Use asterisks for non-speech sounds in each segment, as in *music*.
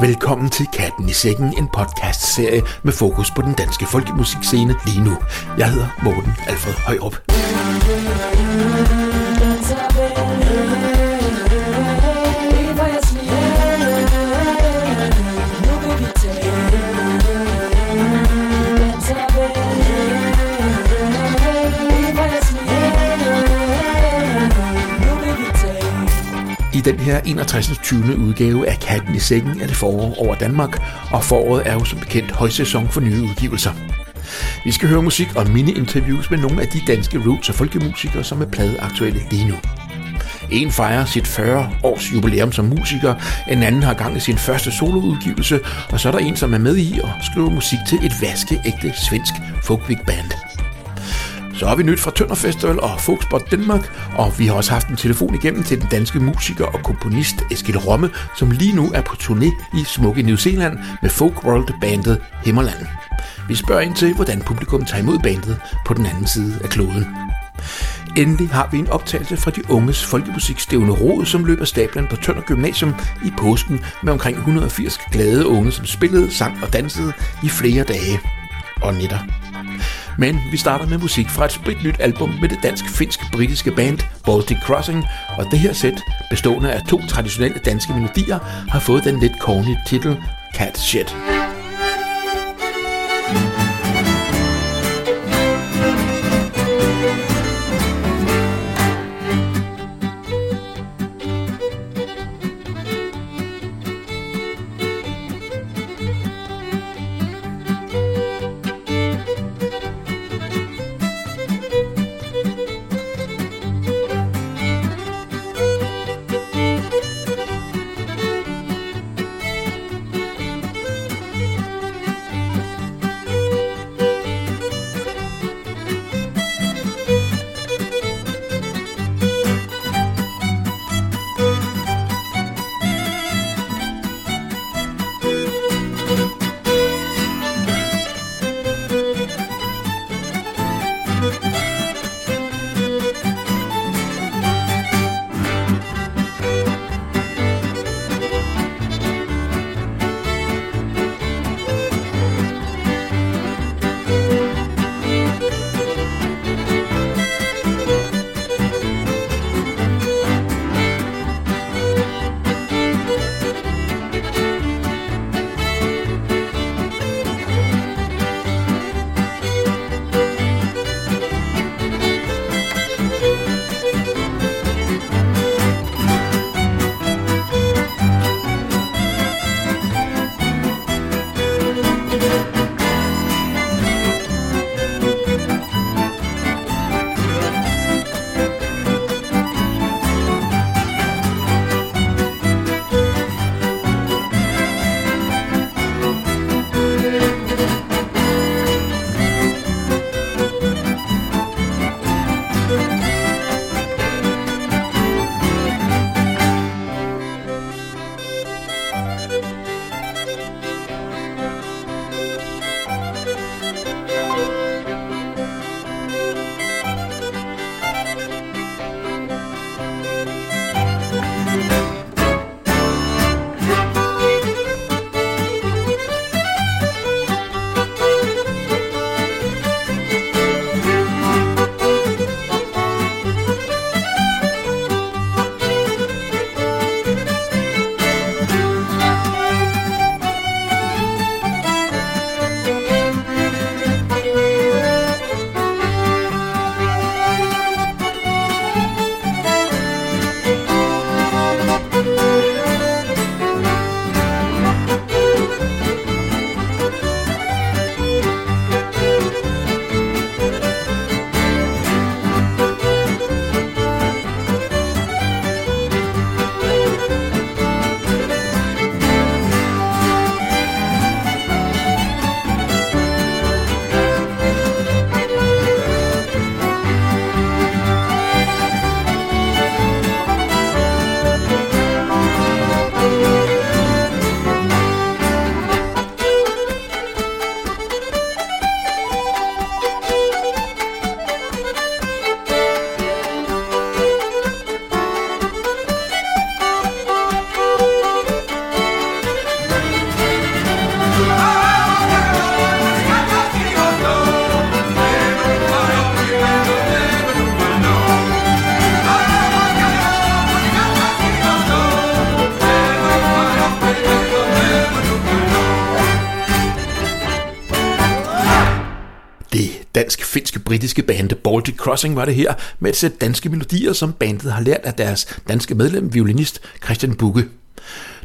Velkommen til Katten i Sækken, en podcast-serie med fokus på den danske folkemusikscene lige nu. Jeg hedder Morten Alfred Højrup. Den her 61. 20. udgave af Katten i Sækken er det forår over Danmark, og foråret er jo som bekendt højsæson for nye udgivelser. Vi skal høre musik og mini-interviews med nogle af de danske roots og folkemusikere, som er pladeaktuelle lige nu. En fejrer sit 40 års jubilæum som musiker, en anden har gang i sin første soloudgivelse, og så er der en, som er med i og skriver musik til et vaskeægte svensk folkvig band. Så har vi nyt fra Tønder Festival og Folkspot Danmark, og vi har også haft en telefon igennem til den danske musiker og komponist Eskil Romme, som lige nu er på turné i smukke New Zealand med folk world bandet Himmerland. Vi spørger ind til, hvordan publikum tager imod bandet på den anden side af kloden. Endelig har vi en optagelse fra de unges folkemusikstævne Rod, som løber stablen på Tønder Gymnasium i påsken med omkring 180 glade unge, som spillede, sang og dansede i flere dage og nætter. Men vi starter med musik fra et spritnyt album med det dansk-finsk-britiske band Baltic Crossing, og det her sæt, bestående af to traditionelle danske melodier, har fået den lidt corny titel Cat Shit. Crossing var det her, med et sæt danske melodier, som bandet har lært af deres danske medlem, violinist Christian Bugge.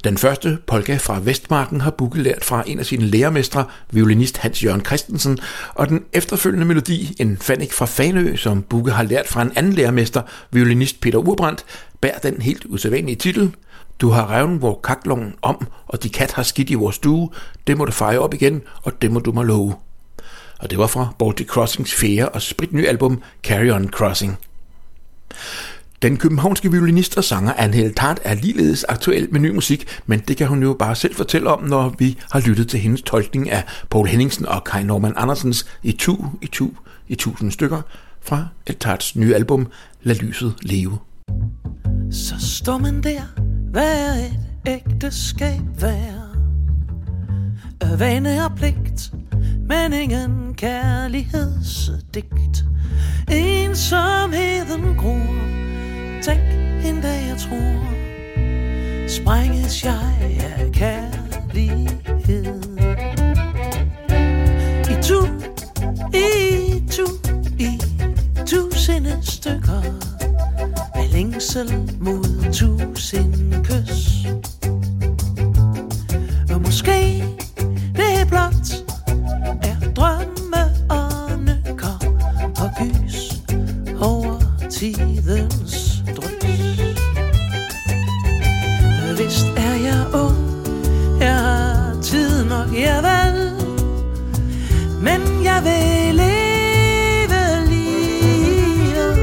Den første polka fra Vestmarken har Bugge lært fra en af sine lærermestre, violinist Hans Jørgen Christensen, og den efterfølgende melodi, en fanik fra Fanø, som Bugge har lært fra en anden lærermester, violinist Peter Urbrandt, bærer den helt usædvanlige titel, du har reven vor kaklungen om, og de kat har skidt i vores stue. Det må du feje op igen, og det må du må love. Og det var fra Baltic Crossings fjerde og spritny album Carry On Crossing. Den københavnske violinist og sanger Anne Tart er ligeledes aktuel med ny musik, men det kan hun jo bare selv fortælle om, når vi har lyttet til hendes tolkning af Paul Henningsen og Kai Norman Andersens I tu, i tu, i tusind stykker fra Eltarts nye album Lad lyset leve. Så står man der, hvad er et ægteskab værd? Vane og pligt, men ingen kærlighedsdigt. Ensomheden gror, tænk en dag jeg tror, sprænges jeg af kærlighed. I tu, i tu, i tusinde stykker, med længsel mod tusind kys. Og måske det er blot er drømme og nykker og gys over tidens drøs. Vist er jeg ung, jeg har tid nok, jeg vel, men jeg vil leve livet,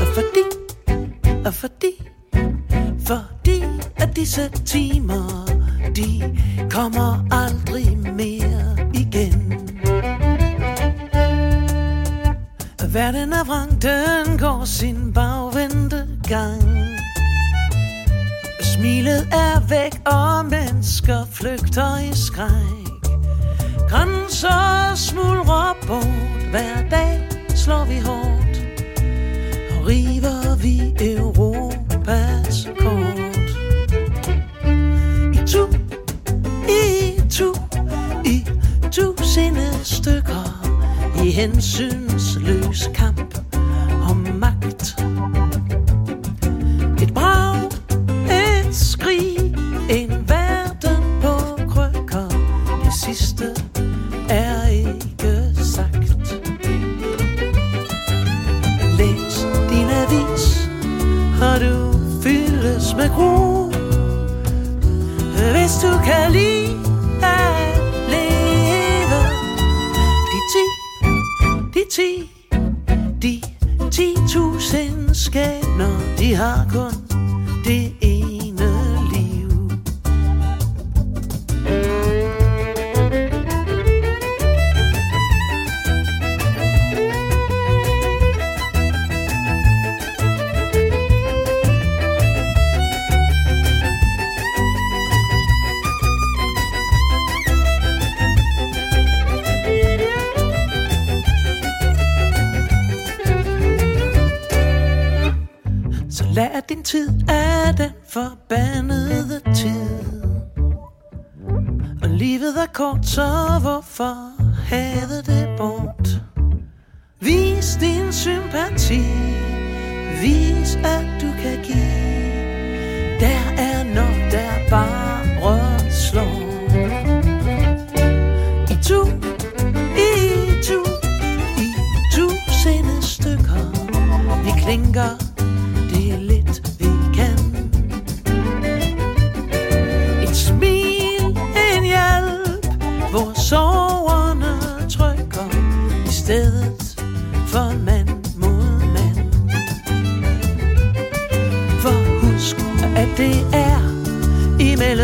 og fordi, og fordi, fordi at disse timer, de kommer aldrig mere igen. Verden er vrang, den går sin bagvendte gang. Smilet er væk, og mennesker flygter i skræk. Grænser smuldrer bort, hver dag slår vi hårdt. Og river hensynsløs kamp.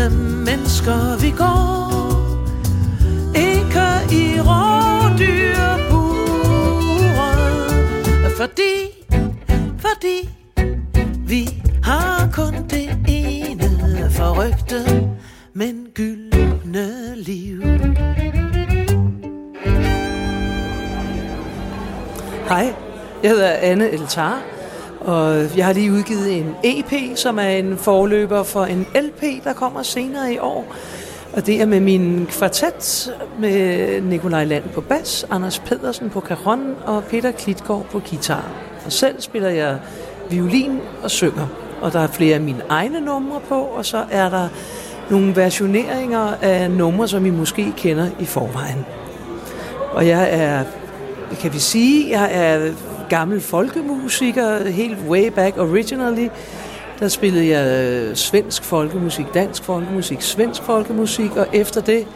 Mennesker vi går. Ikke i rådyrburet Fordi, fordi vi har kun det ene forrygte, men gyldne liv. Hej, jeg hedder Anne Eltar, og jeg har lige udgivet en EP, som er en forløber for en LP, der kommer senere i år. Og det er med min kvartet med Nikolaj Land på bas, Anders Pedersen på karon og Peter Klitgaard på guitar. Og selv spiller jeg violin og synger. Og der er flere af mine egne numre på, og så er der nogle versioneringer af numre, som I måske kender i forvejen. Og jeg er, kan vi sige, jeg er gammel folkemusiker, helt way back originally. Der spillede jeg øh, svensk folkemusik, dansk folkemusik, svensk folkemusik, og efter det,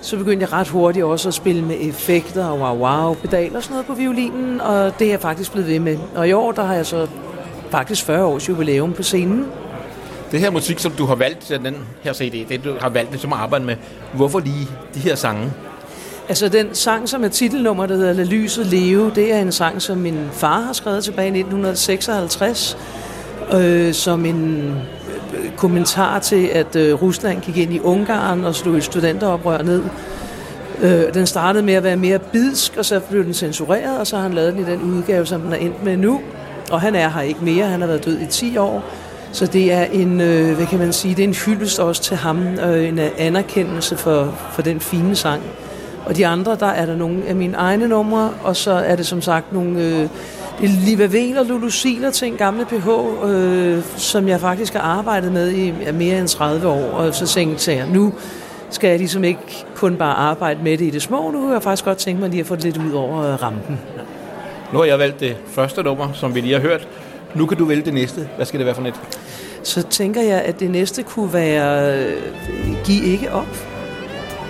så begyndte jeg ret hurtigt også at spille med effekter og wow-wow, pedaler og sådan noget på violinen, og det er jeg faktisk blevet ved med. Og i år, der har jeg så faktisk 40 års jubilæum på scenen. Det her musik, som du har valgt til den her CD, det du har valgt som at arbejde med, hvorfor lige de her sange? Altså den sang, som er titelnummer, der hedder Lad lyset leve, det er en sang, som min far har skrevet tilbage i 1956, øh, som en øh, kommentar til, at øh, Rusland gik ind i Ungarn og slog et studenteroprør ned. Øh, den startede med at være mere bidsk, og så blev den censureret, og så har han lavet den i den udgave, som den er endt med nu. Og han er her ikke mere, han har været død i 10 år. Så det er en, øh, hvad kan man sige, det er en hyldest også til ham, øh, en anerkendelse for, for den fine sang. Og de andre, der er der nogle af mine egne numre, og så er det som sagt nogle... Øh, det er Liva og Lulu Siler ting, gamle PH, øh, som jeg faktisk har arbejdet med i mere end 30 år. Og så tænkte jeg, nu skal jeg ligesom ikke kun bare arbejde med det i det små, nu har jeg faktisk godt tænkt mig lige at få det lidt ud over øh, rampen. Nu har jeg valgt det første nummer, som vi lige har hørt. Nu kan du vælge det næste. Hvad skal det være for net? Så tænker jeg, at det næste kunne være øh, Giv ikke op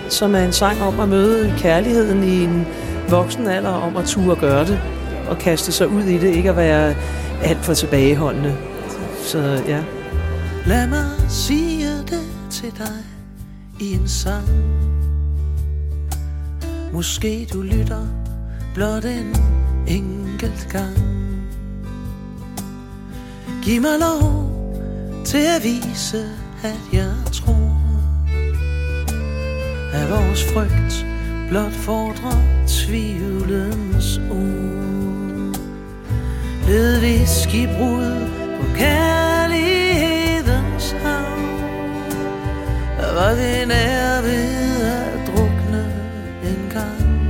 som er en sang om at møde kærligheden i en voksen alder, om at ture gøre det, og kaste sig ud i det, ikke at være alt for tilbageholdende. Så ja. Lad mig sige det til dig i en sang. Måske du lytter blot en enkelt gang. Giv mig lov til at vise, at jeg tror af vores frygt blot fordrer tvivlens ord. Led vi skibbrud på kærlighedens hav, og var det nær ved at drukne en gang.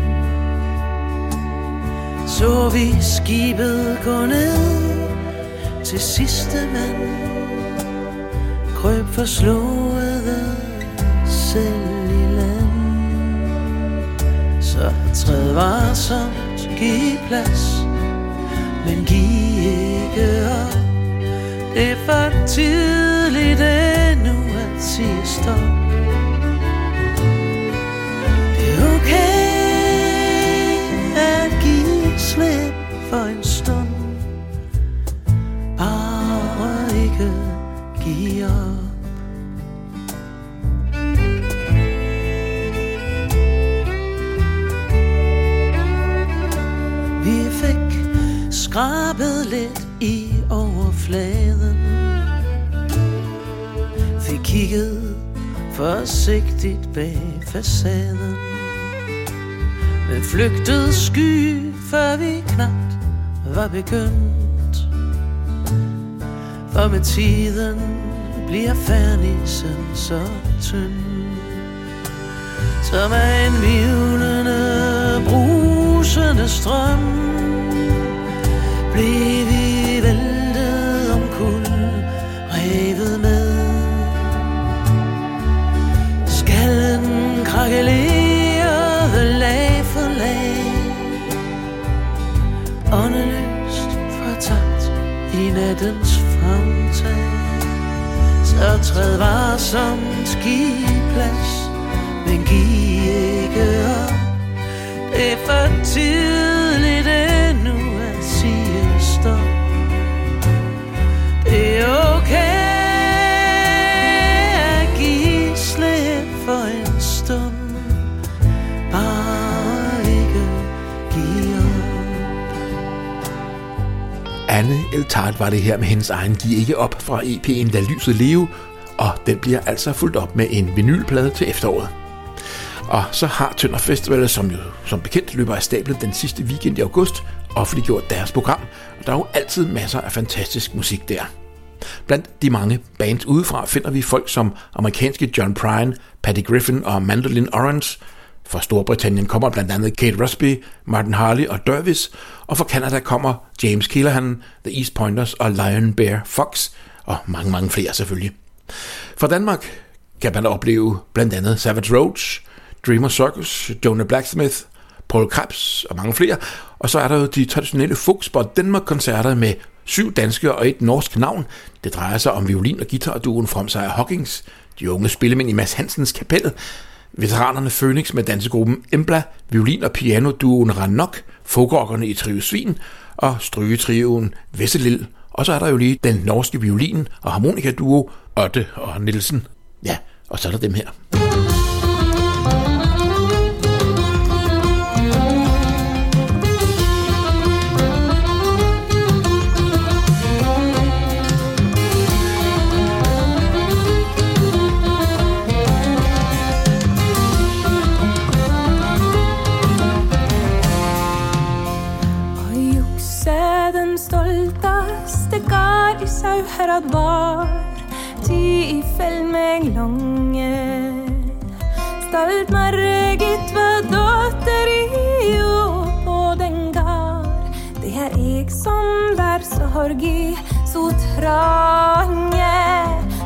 Så vi skibet gå ned til sidste mand, krøb forslåede selv træd varsomt, giv plads Men giv ikke op. Det er for tidligt endnu at sige stop. Det er okay. Skrabet lidt i overfladen. Fik kigget forsigtigt bag facaden. Men flygtede sky, før vi knapt var begyndt. For med tiden bliver færnisen så tynd. Som er en vivlende, brusende strøm blev vi væltet om kul, revet med. Skallen krakelerede lag for lag. Åndeløst fortabt i nattens fountain. Så træd varsomt, giv plads, men giv ikke op. Det er for tidligt Anne Eltart var det her med hendes egen Giv ikke op fra EP'en Da lyset leve, og den bliver altså fuldt op med en vinylplade til efteråret. Og så har Tønder Festival, som jo som bekendt løber af stablen den sidste weekend i august, offentliggjort deres program, og der er jo altid masser af fantastisk musik der. Blandt de mange bands udefra finder vi folk som amerikanske John Prine, Patty Griffin og Mandolin Orange. Fra Storbritannien kommer blandt andet Kate Rusby, Martin Harley og Dervis, og fra Canada kommer James Keelahan, The East Pointers og Lion Bear Fox, og mange, mange flere selvfølgelig. Fra Danmark kan man opleve blandt andet Savage Roach, Dreamer Circus, Jonah Blacksmith, Paul Krebs og mange flere. Og så er der jo de traditionelle Fuchsbot Danmark-koncerter med syv danske og et norsk navn. Det drejer sig om violin- og guitarduen From Sire Hawkins, de unge spillemænd i Mads Hansens kapel, veteranerne Phoenix med dansegruppen Embla, violin- og pianoduoen Ranok, folkrockerne i Trio Svin og strygetrioen Vesselil. Og så er der jo lige den norske violin- og harmonikaduo Otte og Nielsen. Ja, og så er der dem her. Var de i fell meg lange Stolt Margit var dotter i og på den gard. Det er jeg som vær sorgi så trange.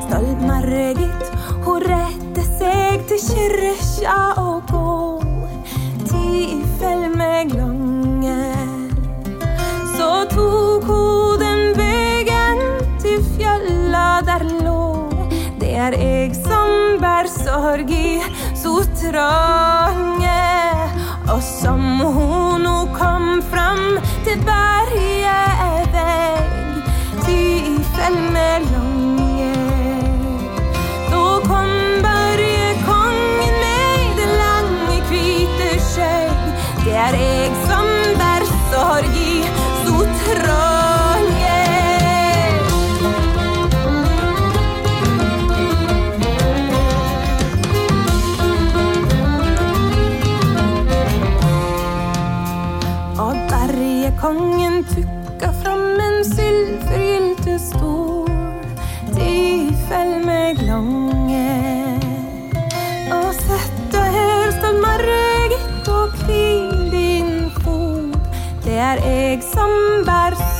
Stolt Margit, hun rette seg til kyrkja og gå. Er jeg som bær sorg i så trange. Og som hun nå kom fram til berget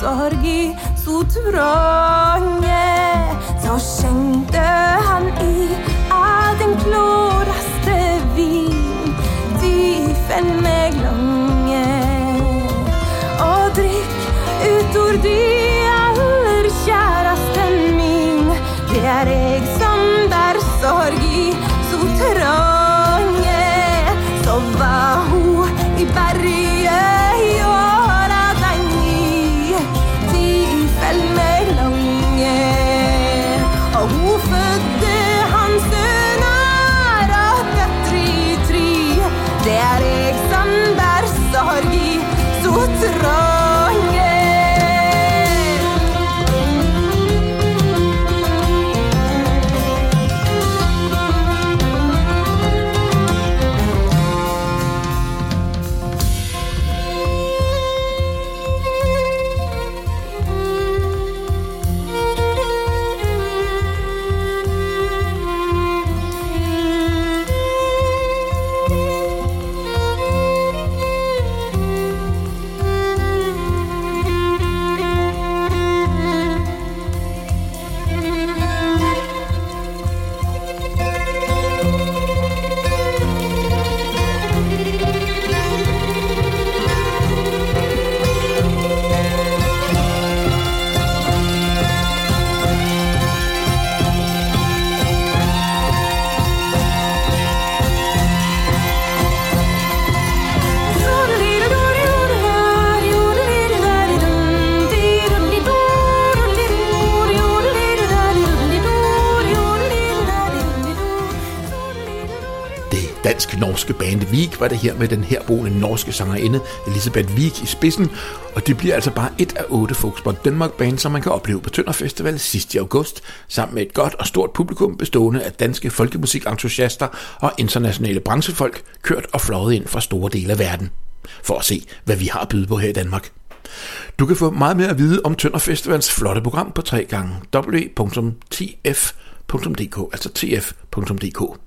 bær sorg i så trange. Var det her med den herboende norske sangerinde Elisabeth Vik i spidsen, og det bliver altså bare et af otte Folksbond Danmark band, som man kan opleve på Tønder Festival sidst i august, sammen med et godt og stort publikum bestående af danske folkemusikentusiaster og internationale branchefolk, kørt og fløjet ind fra store dele af verden, for at se, hvad vi har at byde på her i Danmark. Du kan få meget mere at vide om Tønder Festivals flotte program på 3 gange www.tf.dk, altså tf.dk.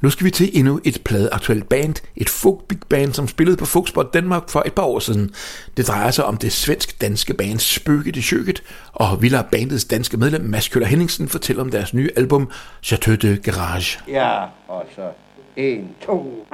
Nu skal vi til endnu et pladeaktuelt band, et folk big band, som spillede på Folkspot Danmark for et par år siden. Det drejer sig om det svensk-danske band Spøget i Sjøket, og Villa bandets danske medlem Mads Køller Henningsen fortæller om deres nye album Chateau de Garage. Ja, og så en, to.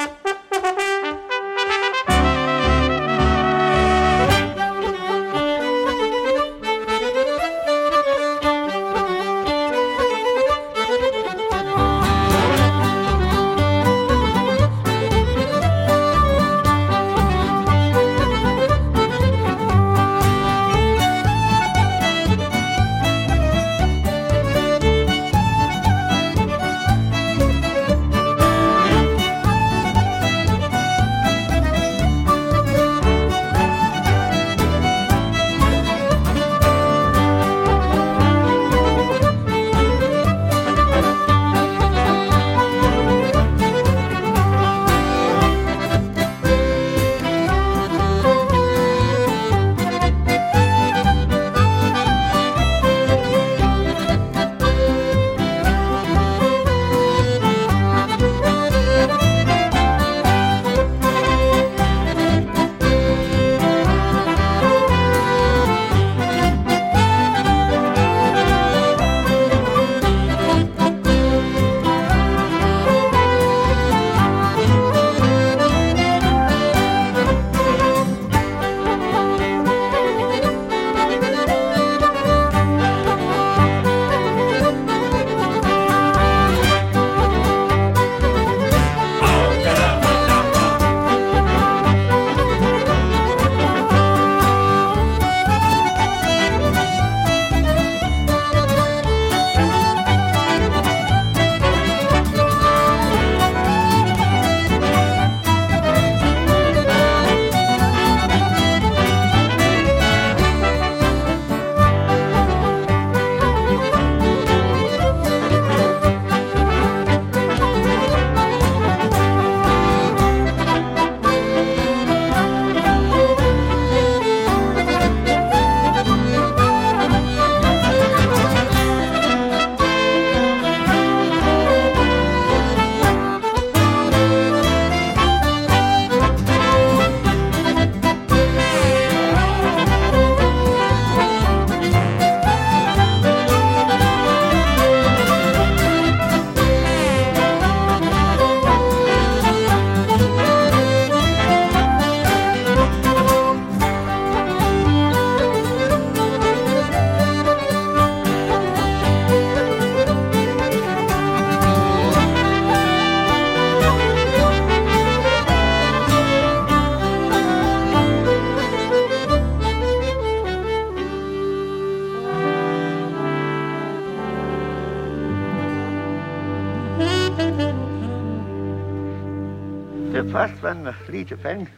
Lige til fanden.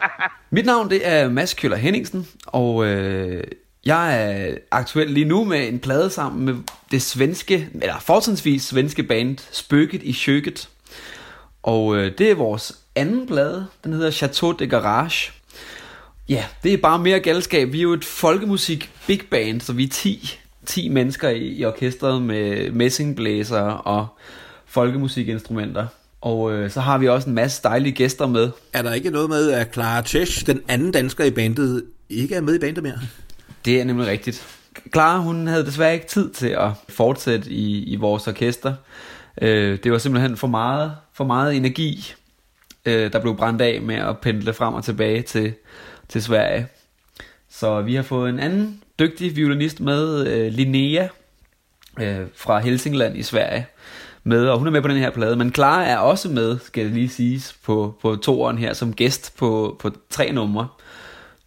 *laughs* Mit navn det er Mads Køller Henningsen, og øh, jeg er aktuel lige nu med en plade sammen med det svenske, eller fortrinsvis svenske band Spøget i Sjøket. Og øh, det er vores anden plade, den hedder Chateau de Garage. Ja, det er bare mere galskab. Vi er jo et folkemusik big band, så vi er 10, 10 mennesker i, i orkestret med messingblæser og folkemusikinstrumenter. Og øh, så har vi også en masse dejlige gæster med. Er der ikke noget med, at Clara Tesch, den anden dansker i bandet, ikke er med i bandet mere? Det er nemlig rigtigt. Clara, hun havde desværre ikke tid til at fortsætte i, i vores orkester. Øh, det var simpelthen for meget, for meget energi, øh, der blev brændt af med at pendle frem og tilbage til, til Sverige. Så vi har fået en anden dygtig violinist med, øh, Linnea, øh, fra Helsingland i Sverige med, og hun er med på den her plade. Men Clara er også med, skal det lige siges, på, på toeren her som gæst på, på tre numre.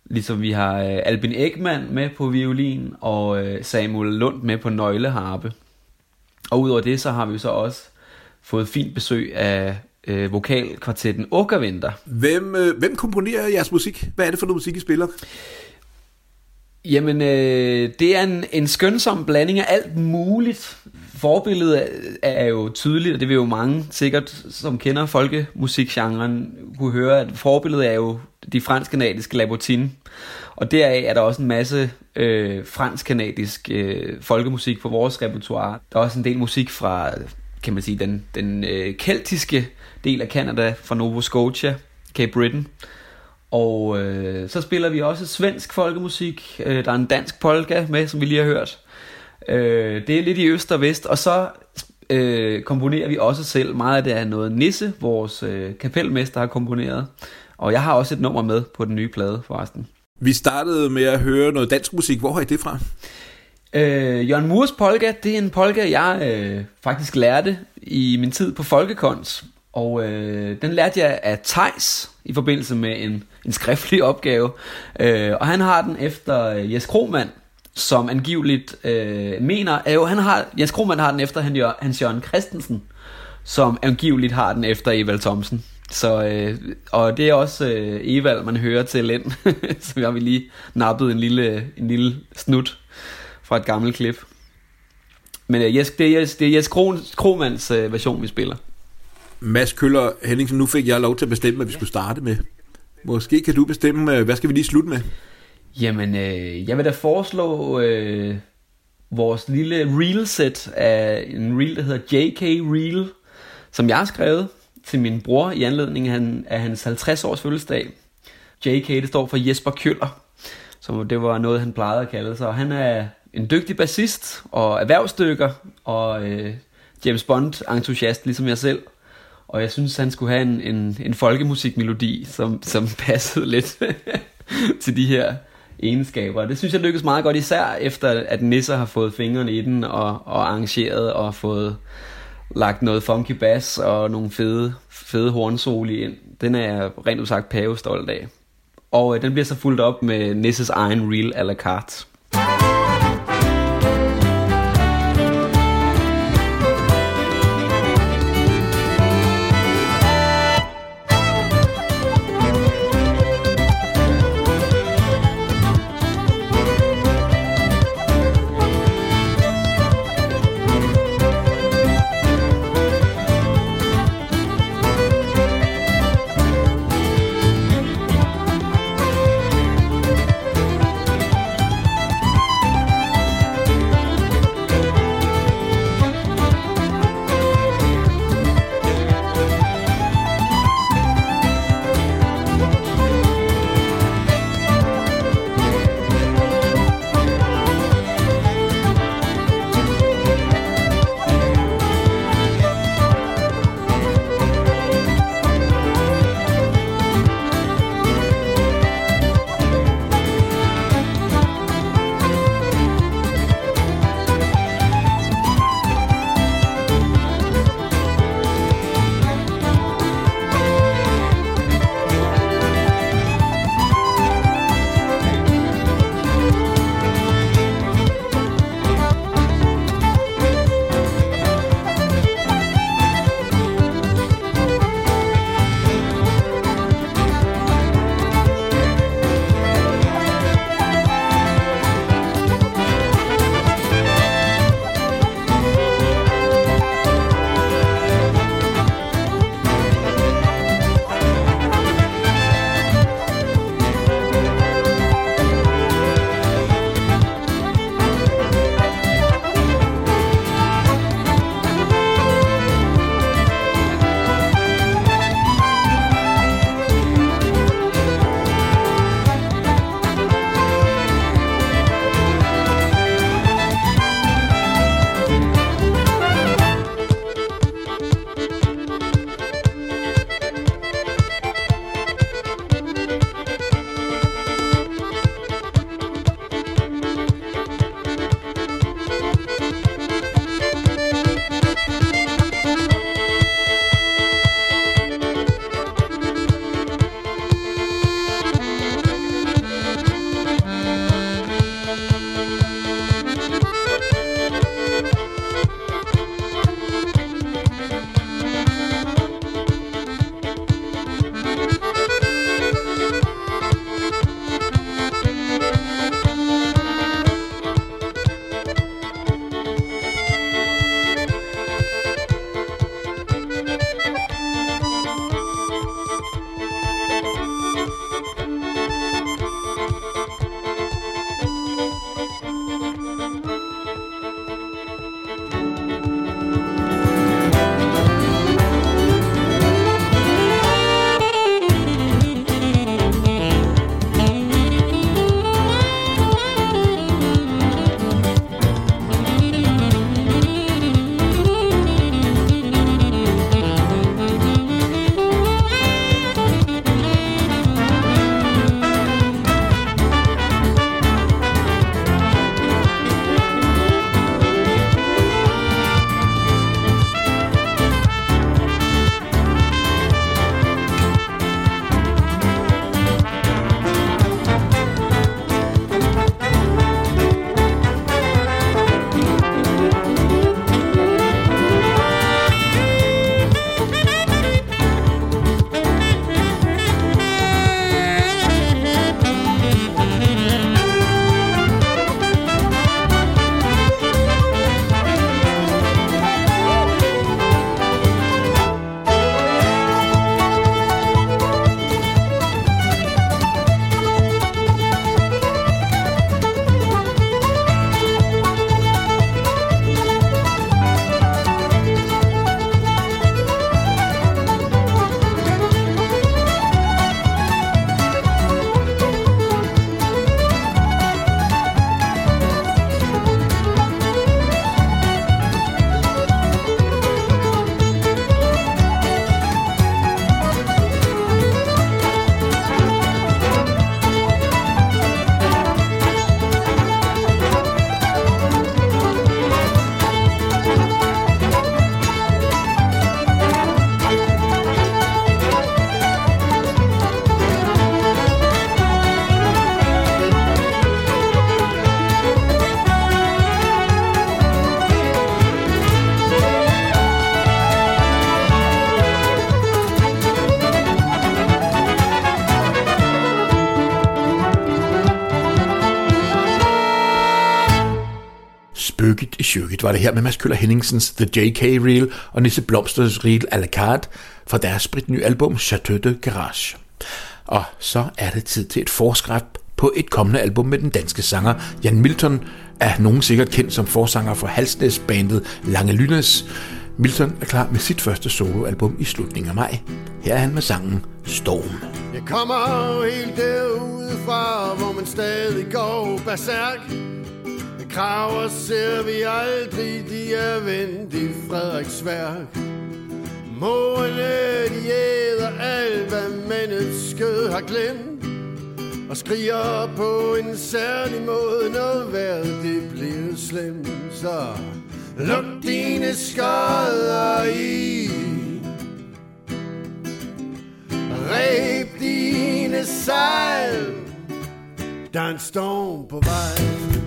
Ligesom vi har øh, Albin Ekman med på violin, og øh, Samuel Lund med på nøgleharpe. Og udover det, så har vi så også fået fint besøg af øh, vokalkvartetten Åkervinter. Hvem, øh, hvem komponerer jeres musik? Hvad er det for noget musik, I spiller? Jamen, øh, det er en, en skønsom blanding af alt muligt forbilledet er jo tydeligt, og det vil jo mange sikkert, som kender folkemusikgenren, kunne høre, at forbilledet er jo de fransk-kanadiske Labotine. Og deraf er der også en masse øh, fransk-kanadisk øh, folkemusik på vores repertoire. Der er også en del musik fra, kan man sige, den, den øh, keltiske del af Canada, fra Nova Scotia, Cape Breton. Og øh, så spiller vi også svensk folkemusik. Øh, der er en dansk polka med, som vi lige har hørt. Øh, det er lidt i øst og vest. Og så øh, komponerer vi også selv. Meget af det er noget Nisse, vores øh, kapelmester, har komponeret. Og jeg har også et nummer med på den nye plade forresten. Vi startede med at høre noget dansk musik. Hvor har I det fra? Øh, Jørgen Murs polka, det er en polka, jeg øh, faktisk lærte i min tid på Folkekons. Og øh, den lærte jeg af Tejs i forbindelse med en, en skriftlig opgave. Øh, og han har den efter Jes Krohmann, som angiveligt øh, mener, at jo, han har, Jens Krohmann har den efter Hans Jørgen Christensen, som angiveligt har den efter Evald Thomsen. Så, øh, og det er også øh, Evald, man hører til ind, *laughs* så jeg vi lige nappet en lille, en lille snut fra et gammelt klip. Men øh, Jes, det er Jes, det er Jes Krohmanns øh, version, vi spiller. Mads Køller Henningsen, nu fik jeg lov til at bestemme, hvad vi skulle starte med. Måske kan du bestemme, øh, hvad skal vi lige slutte med? Jamen, øh, jeg vil da foreslå øh, vores lille reel-set af en reel, der hedder JK Reel, som jeg har skrevet til min bror i anledning af hans 50 års fødselsdag. JK, det står for Jesper Køller, som det var noget, han plejede at kalde sig. Og han er en dygtig bassist og erhvervsdykker og øh, James Bond-entusiast, ligesom jeg selv. Og jeg synes, han skulle have en, en, en folkemusikmelodi, som, som *laughs* passede lidt *laughs* til de her egenskaber. Det synes jeg lykkes meget godt, især efter at Nisser har fået fingrene i den og, og arrangeret og fået lagt noget funky bass og nogle fede, fede hornsoli ind. Den er jeg rent udsagt pavestolt af. Og øh, den bliver så fuldt op med Nisses egen reel a la carte. Var det her med Mads Køller Henningsens The J.K. Reel og Nisse Blomsters Reel à la carte fra deres spritnye album Chateau de Garage. Og så er det tid til et forskræb på et kommende album med den danske sanger Jan Milton, er nogen sikkert kendt som forsanger for Halsnæs-bandet Lange Lynes. Milton er klar med sit første soloalbum i slutningen af maj. Her er han med sangen Storm. Jeg kommer helt derude fra, hvor man stadig går berserk. Kraver ser vi aldrig, de er vendt i Frederiksværk. Mårene, de æder alt, hvad mennesket har glemt. Og skriger på en særlig måde, når vejret det bliver slemt. Så luk dine skader i. Ræb dine sejl. Der er en storm på vej.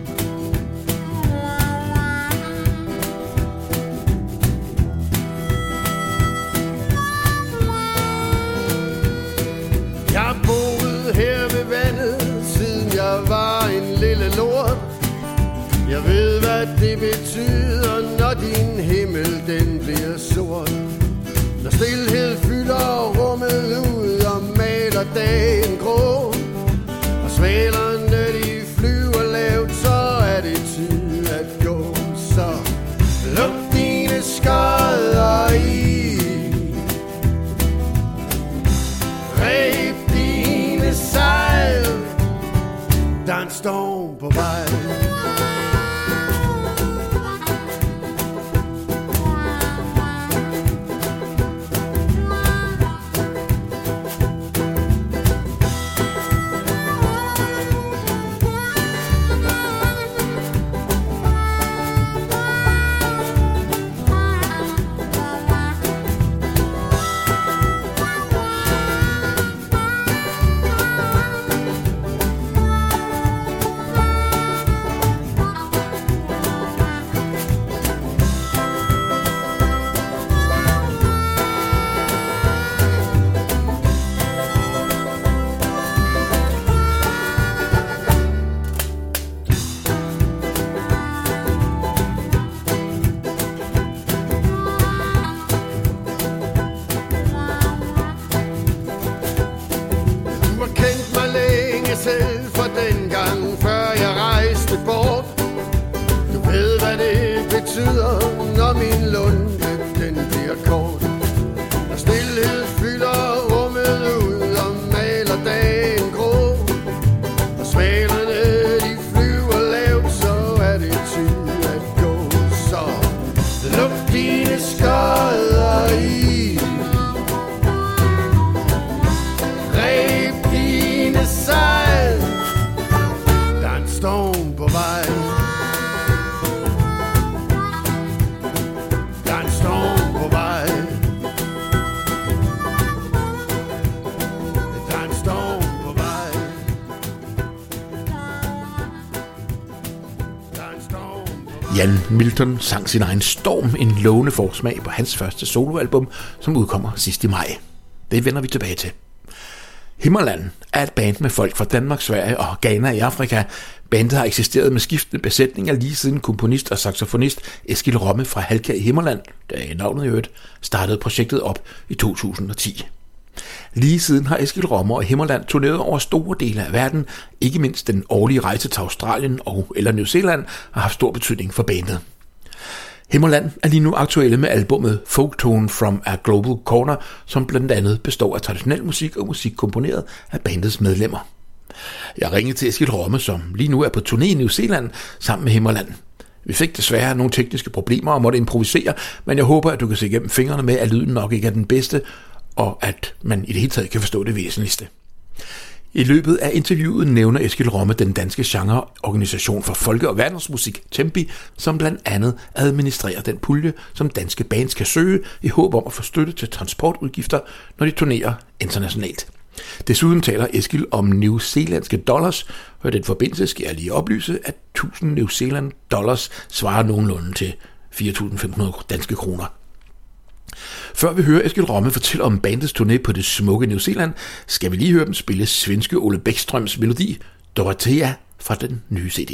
Jeg har boet her ved vandet, siden jeg var en lille lort. Jeg ved, hvad det betyder, når din himmel den bliver sort. Når stillhed fylder rummet ud og maler dagen grå. Og svaler Der er Milton sang sin egen Storm, en lovende forsmag på hans første soloalbum, som udkommer sidst i maj. Det vender vi tilbage til. Himmerland er et band med folk fra Danmark, Sverige og Ghana i Afrika. Bandet har eksisteret med skiftende besætninger lige siden komponist og saxofonist Eskil Romme fra Halka i Himmerland, der er navnet i øvrigt, startede projektet op i 2010. Lige siden har Eskil Rommer og Himmerland turneret over store dele af verden, ikke mindst den årlige rejse til Australien og eller New Zealand har haft stor betydning for bandet. Himmerland er lige nu aktuelle med albumet Folktone from a Global Corner, som blandt andet består af traditionel musik og musik komponeret af bandets medlemmer. Jeg ringede til Eskil Romme, som lige nu er på turné i New Zealand sammen med Himmerland. Vi fik desværre nogle tekniske problemer og måtte improvisere, men jeg håber, at du kan se igennem fingrene med, at lyden nok ikke er den bedste, og at man i det hele taget kan forstå det væsentligste. I løbet af interviewet nævner Eskil Romme den danske genreorganisation for folke- og verdensmusik, Tempi, som blandt andet administrerer den pulje, som danske bands kan søge i håb om at få støtte til transportudgifter, når de turnerer internationalt. Desuden taler Eskil om New Zealandske dollars, og i den forbindelse skal jeg lige oplyse, at 1000 New Zealand dollars svarer nogenlunde til 4.500 danske kroner. Før vi hører Eskil Romme fortælle om bandets turné på det smukke New Zealand, skal vi lige høre dem spille svenske Ole Bækstrøms melodi Dorothea fra den nye CD.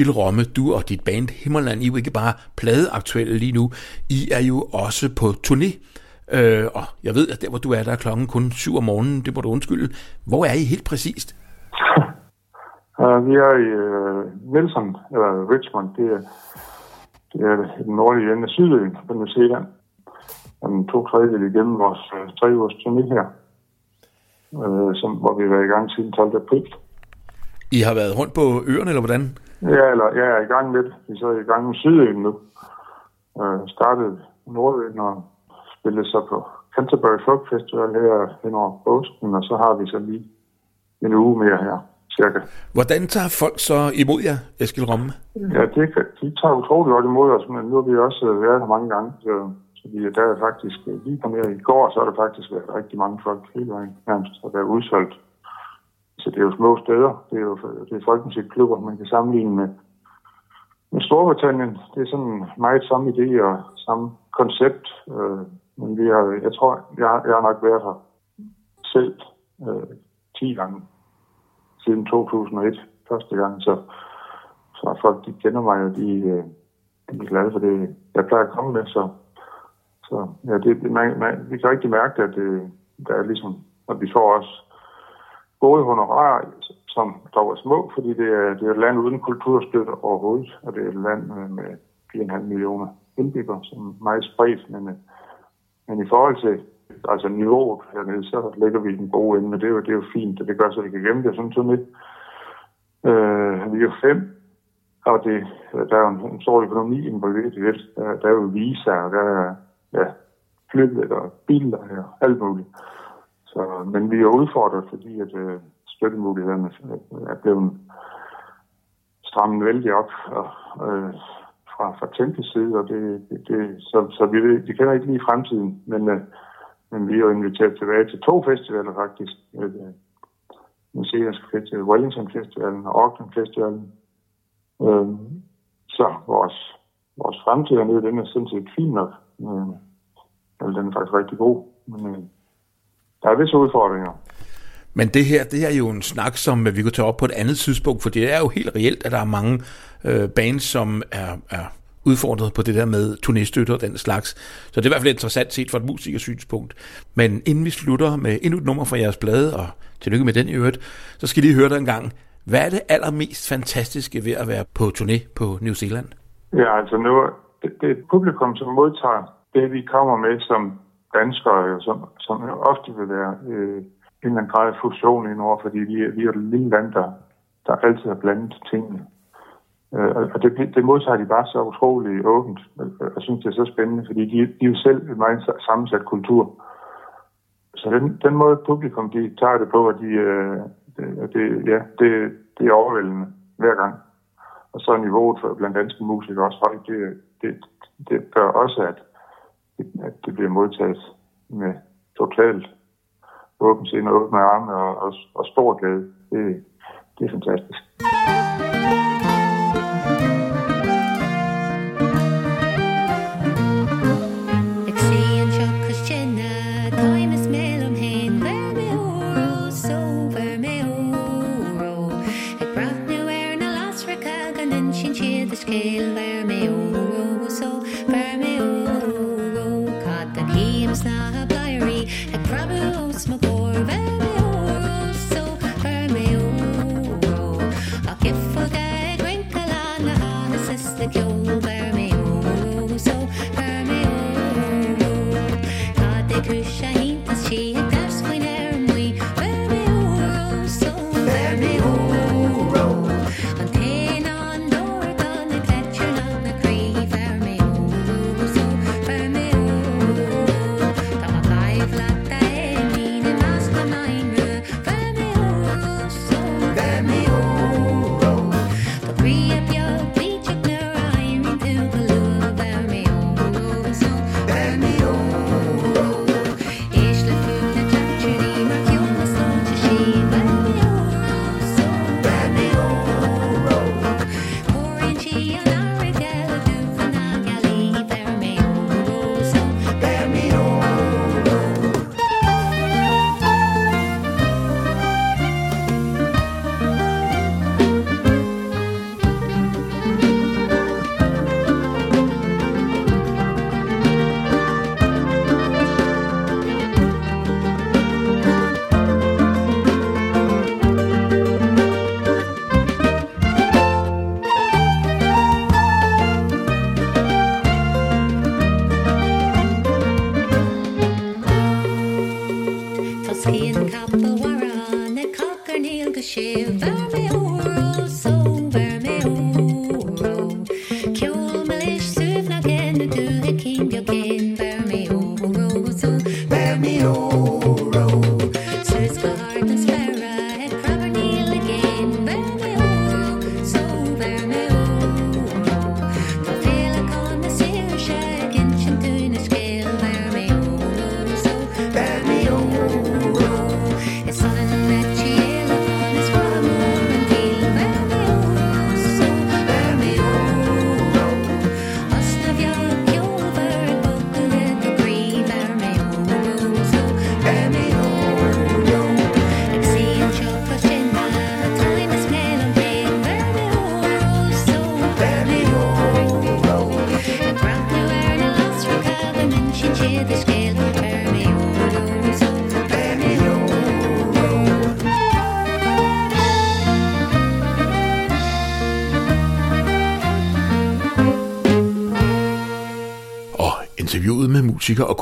Eskil Romme, du og dit band Himmerland, I er jo ikke bare pladeaktuelle lige nu, I er jo også på turné. Øh, og jeg ved, at der hvor du er, der er klokken kun 7 om morgenen, det må du undskylde. Hvor er I helt præcist? uh, *laughs* vi er i uh, Nelson, eller Richmond, det er, det er den nordlige ende af Sydøen på New Zealand. Den to tredjedel igennem vores uh, tre ugers turné her, uh, som, hvor vi har været i gang siden 12. april. I har været rundt på øerne, eller hvordan? Ja, eller jeg er i gang med det. Vi er så i gang med Sydøen nu. Uh, startede Nordøen og spillede så på Canterbury Folk Festival her hen over påsken, og så har vi så lige en uge mere her, cirka. Hvordan tager folk så imod jer, Eskil Romme? Ja, det, de tager utroligt godt imod os, men nu har vi også været her mange gange, så, så vi er der faktisk lige på mere i går, så har der faktisk været rigtig mange folk hele vejen nærmest, og der er udsolgt. Så det er jo små steder, det er jo det er folkemusikklubber, man kan sammenligne med, med Storbritannien. Det er sådan meget samme idé og samme koncept, øh, men vi har, jeg tror, jeg, jeg har nok været her selv øh, 10 gange siden 2001 første gang, så, så folk de kender mig, og de, øh, de er glade for det, jeg plejer at komme med, så, så ja, det, man, man, vi kan rigtig mærke, at det, der er ligesom, at vi får også gode honorarer, som dog er små, fordi det er, det er et land uden kulturstøtte overhovedet, og det er et land øh, med, 4,5 millioner indbyggere, som er meget spredt, men, øh, men i forhold til altså niveauet hernede, så ligger vi i den gode ende, men det er jo, det er jo fint, og det gør så, at vi kan gemme det sådan sådan lidt. Øh, vi er jo fem, og det, der er jo en, en stor økonomi involveret i det. Der, der er jo visa, og der er ja, flybillet og biler og alt muligt. Så, men vi er udfordret, fordi at øh, støttemulighederne er blevet strammet vældig op og, øh, fra, fra Tempels side, og det, det, det, så, så vi, vi kender ikke lige fremtiden, men, øh, men vi er jo inviteret tilbage til to festivaler faktisk. Øh, den Zealandsk Festival, Wellington Festivalen og Auckland Festivalen. Øh, så vores, vores fremtid er nede, den er sådan set fin nok. Øh, eller den er faktisk rigtig god, men øh, der er visse udfordringer. Men det her, det er jo en snak, som vi kan tage op på et andet tidspunkt, for det er jo helt reelt, at der er mange øh, bands, som er, er udfordret på det der med turnéstøtte og den slags. Så det er i hvert fald interessant set fra et musikersynspunkt. Men inden vi slutter med endnu et nummer fra jeres blade, og tillykke med den i øvrigt, så skal I lige høre det en gang. Hvad er det allermest fantastiske ved at være på turné på New Zealand? Ja, altså nu, det, det et publikum, som modtager det, vi kommer med som danskere, som, som ofte vil være øh, en eller anden grad af fusion i fordi vi, vi er et lille land, der, der altid har blandet tingene. Øh, og det, det modtager de bare så utroligt åbent. Øh, og synes, det er så spændende, fordi de, de er jo selv en meget sammensat kultur. Så den, den måde publikum, de tager det på, at de, øh, det, det, ja, det, det er overvældende hver gang. Og så er niveauet for blandt danske musikere også højt. Det, det, det gør også, at, at det bliver modtaget med totalt åbent sind og åbne arme og, og, og stor glæde. Det, det er fantastisk.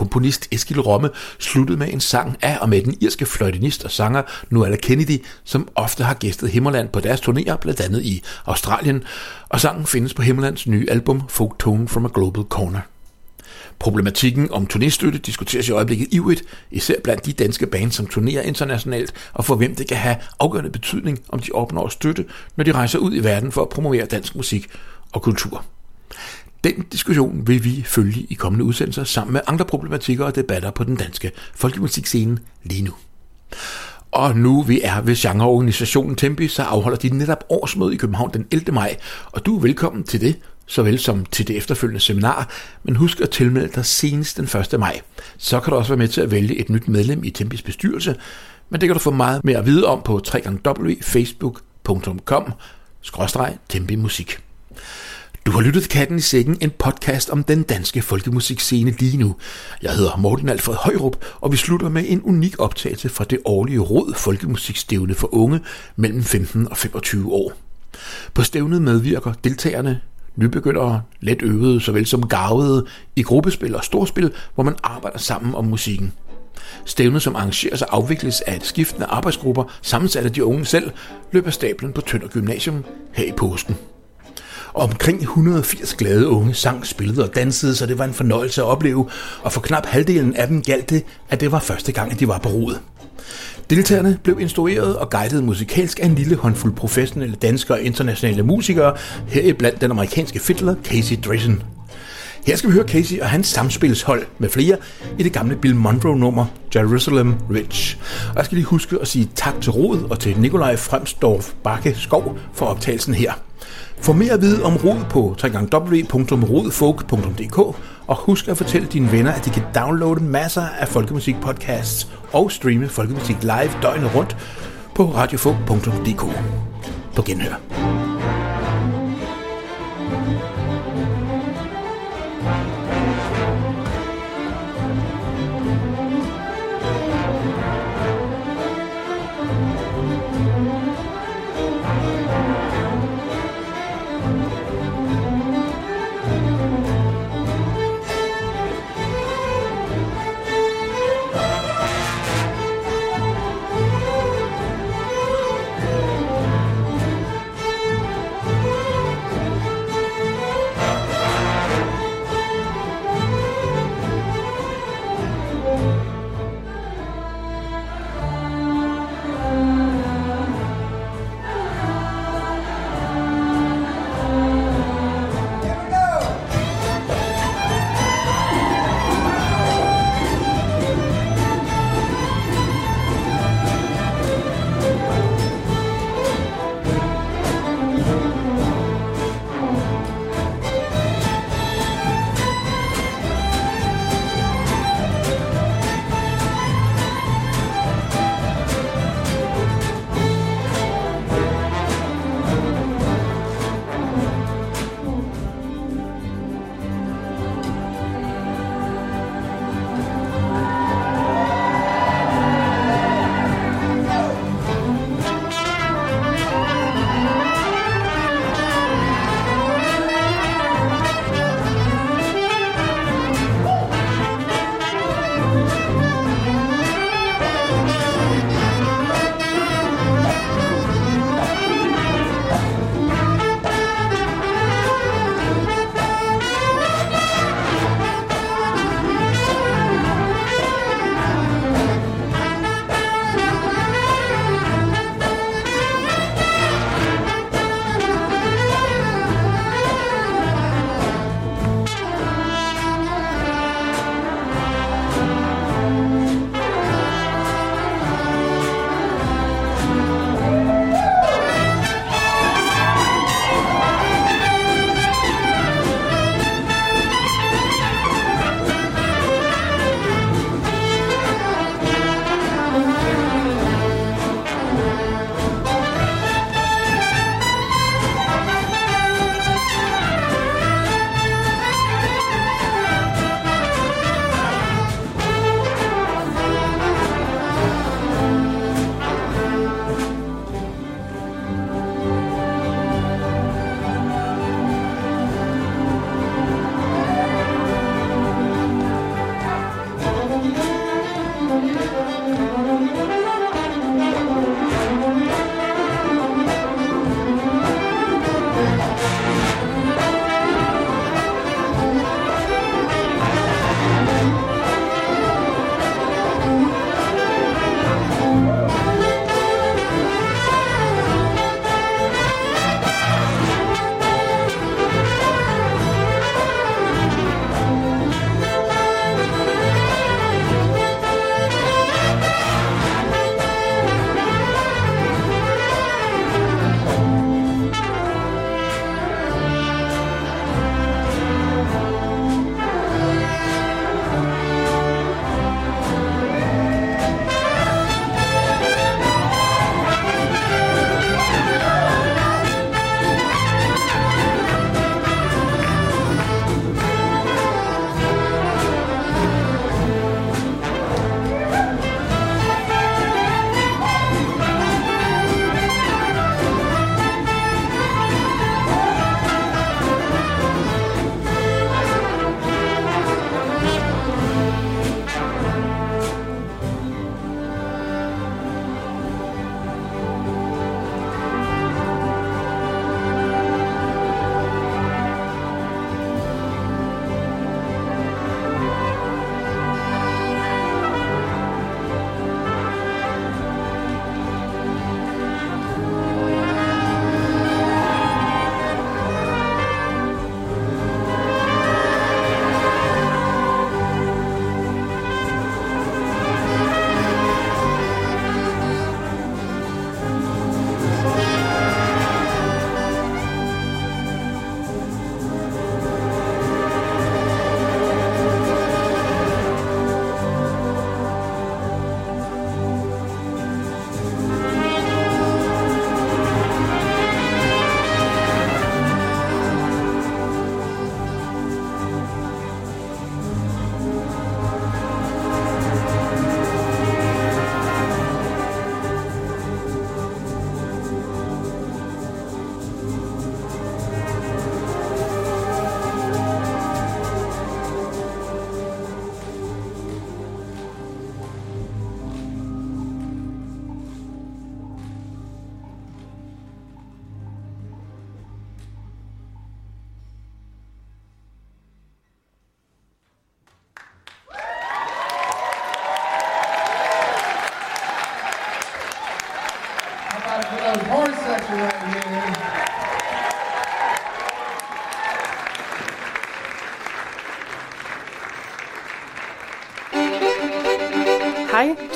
Komponist Eskil Romme sluttede med en sang af og med den irske fløjtenist og sanger Noella Kennedy, som ofte har gæstet Himmerland på deres turnéer, blandt andet i Australien, og sangen findes på Himmerlands nye album Folk Tone from a Global Corner. Problematikken om turnéstøtte diskuteres i øjeblikket ivrigt, især blandt de danske bands, som turnerer internationalt, og for hvem det kan have afgørende betydning, om de opnår støtte, når de rejser ud i verden for at promovere dansk musik og kultur. Den diskussion vil vi følge i kommende udsendelser sammen med andre problematikker og debatter på den danske folkemusikscene lige nu. Og nu vi er ved genreorganisationen Tempi, så afholder de netop årsmøde i København den 11. maj, og du er velkommen til det, såvel som til det efterfølgende seminar, men husk at tilmelde dig senest den 1. maj. Så kan du også være med til at vælge et nyt medlem i Tempis bestyrelse, men det kan du få meget mere at vide om på www.facebook.com-tempi. Du har lyttet til Katten i Sækken, en podcast om den danske folkemusikscene lige nu. Jeg hedder Morten Alfred Højrup, og vi slutter med en unik optagelse fra det årlige råd Folkemusikstævne for unge mellem 15 og 25 år. På stævnet medvirker deltagerne, nybegyndere, let øvede såvel som gavede, i gruppespil og storspil, hvor man arbejder sammen om musikken. Stævnet, som arrangeres og afvikles af et skiftende arbejdsgrupper, sammensat af de unge selv, løber stablen på Tønder Gymnasium her i påsken. Omkring 180 glade unge sang, spillede og dansede, så det var en fornøjelse at opleve, og for knap halvdelen af dem galt det, at det var første gang, at de var på rodet. Deltagerne blev instrueret og guidet musikalsk af en lille håndfuld professionelle danske og internationale musikere, heriblandt den amerikanske fiddler Casey Drayson. Her skal vi høre Casey og hans samspilshold med flere i det gamle Bill Monroe-nummer Jerusalem Rich. Og jeg skal lige huske at sige tak til Rod og til Nikolaj Fremsdorf Bakke Skov for optagelsen her. Få mere at vide om Rod på www.rodfolk.dk og husk at fortælle dine venner, at de kan downloade masser af folkemusik podcasts og streame folkemusik live døgnet rundt på radiofolk.dk. På genhør.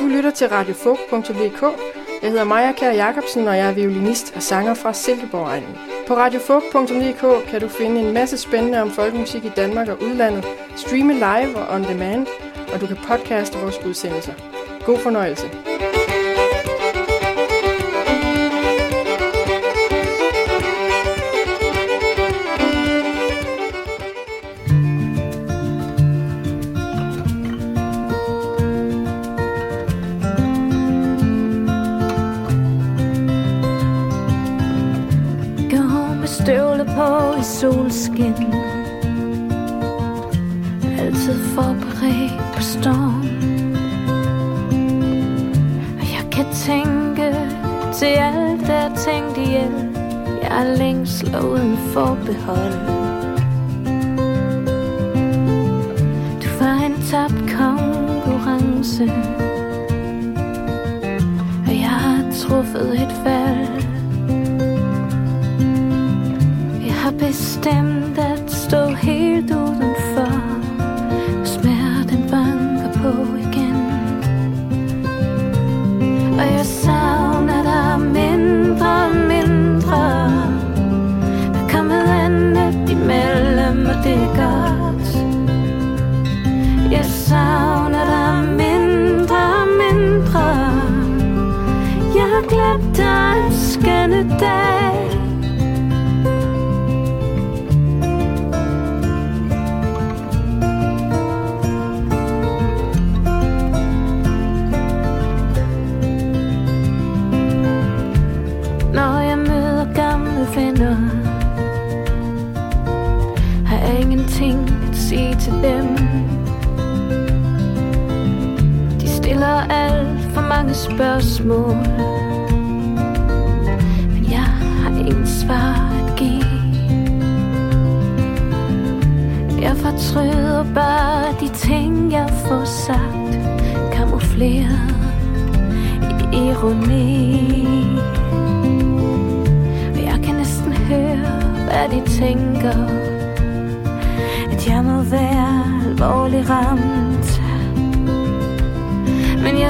Du lytter til radiofog.dk. Jeg hedder Maja Kær Jacobsen, og jeg er violinist og sanger fra Silkeborg-egnen. På radiofog.dk kan du finde en masse spændende om folkemusik i Danmark og udlandet, streame live og on demand, og du kan podcaste vores udsendelser. God fornøjelse. Med støvler på i solskin. Altid forberedt på storm. Og jeg kan tænke til alt der er tænkt ihjel. Jeg er længsel og uden forbehold. Du var en tabt konkurrence. Og jeg har truffet et valg.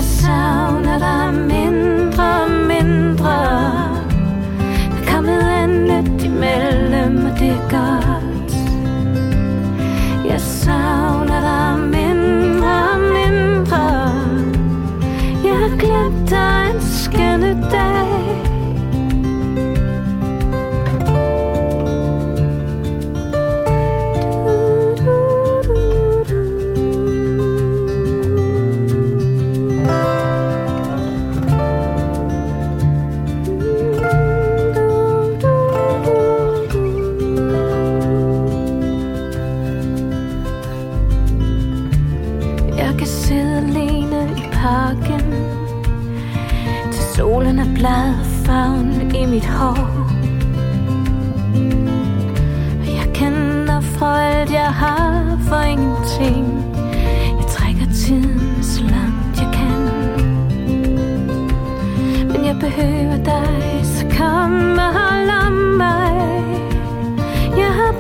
Men jeg savner dig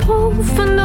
hope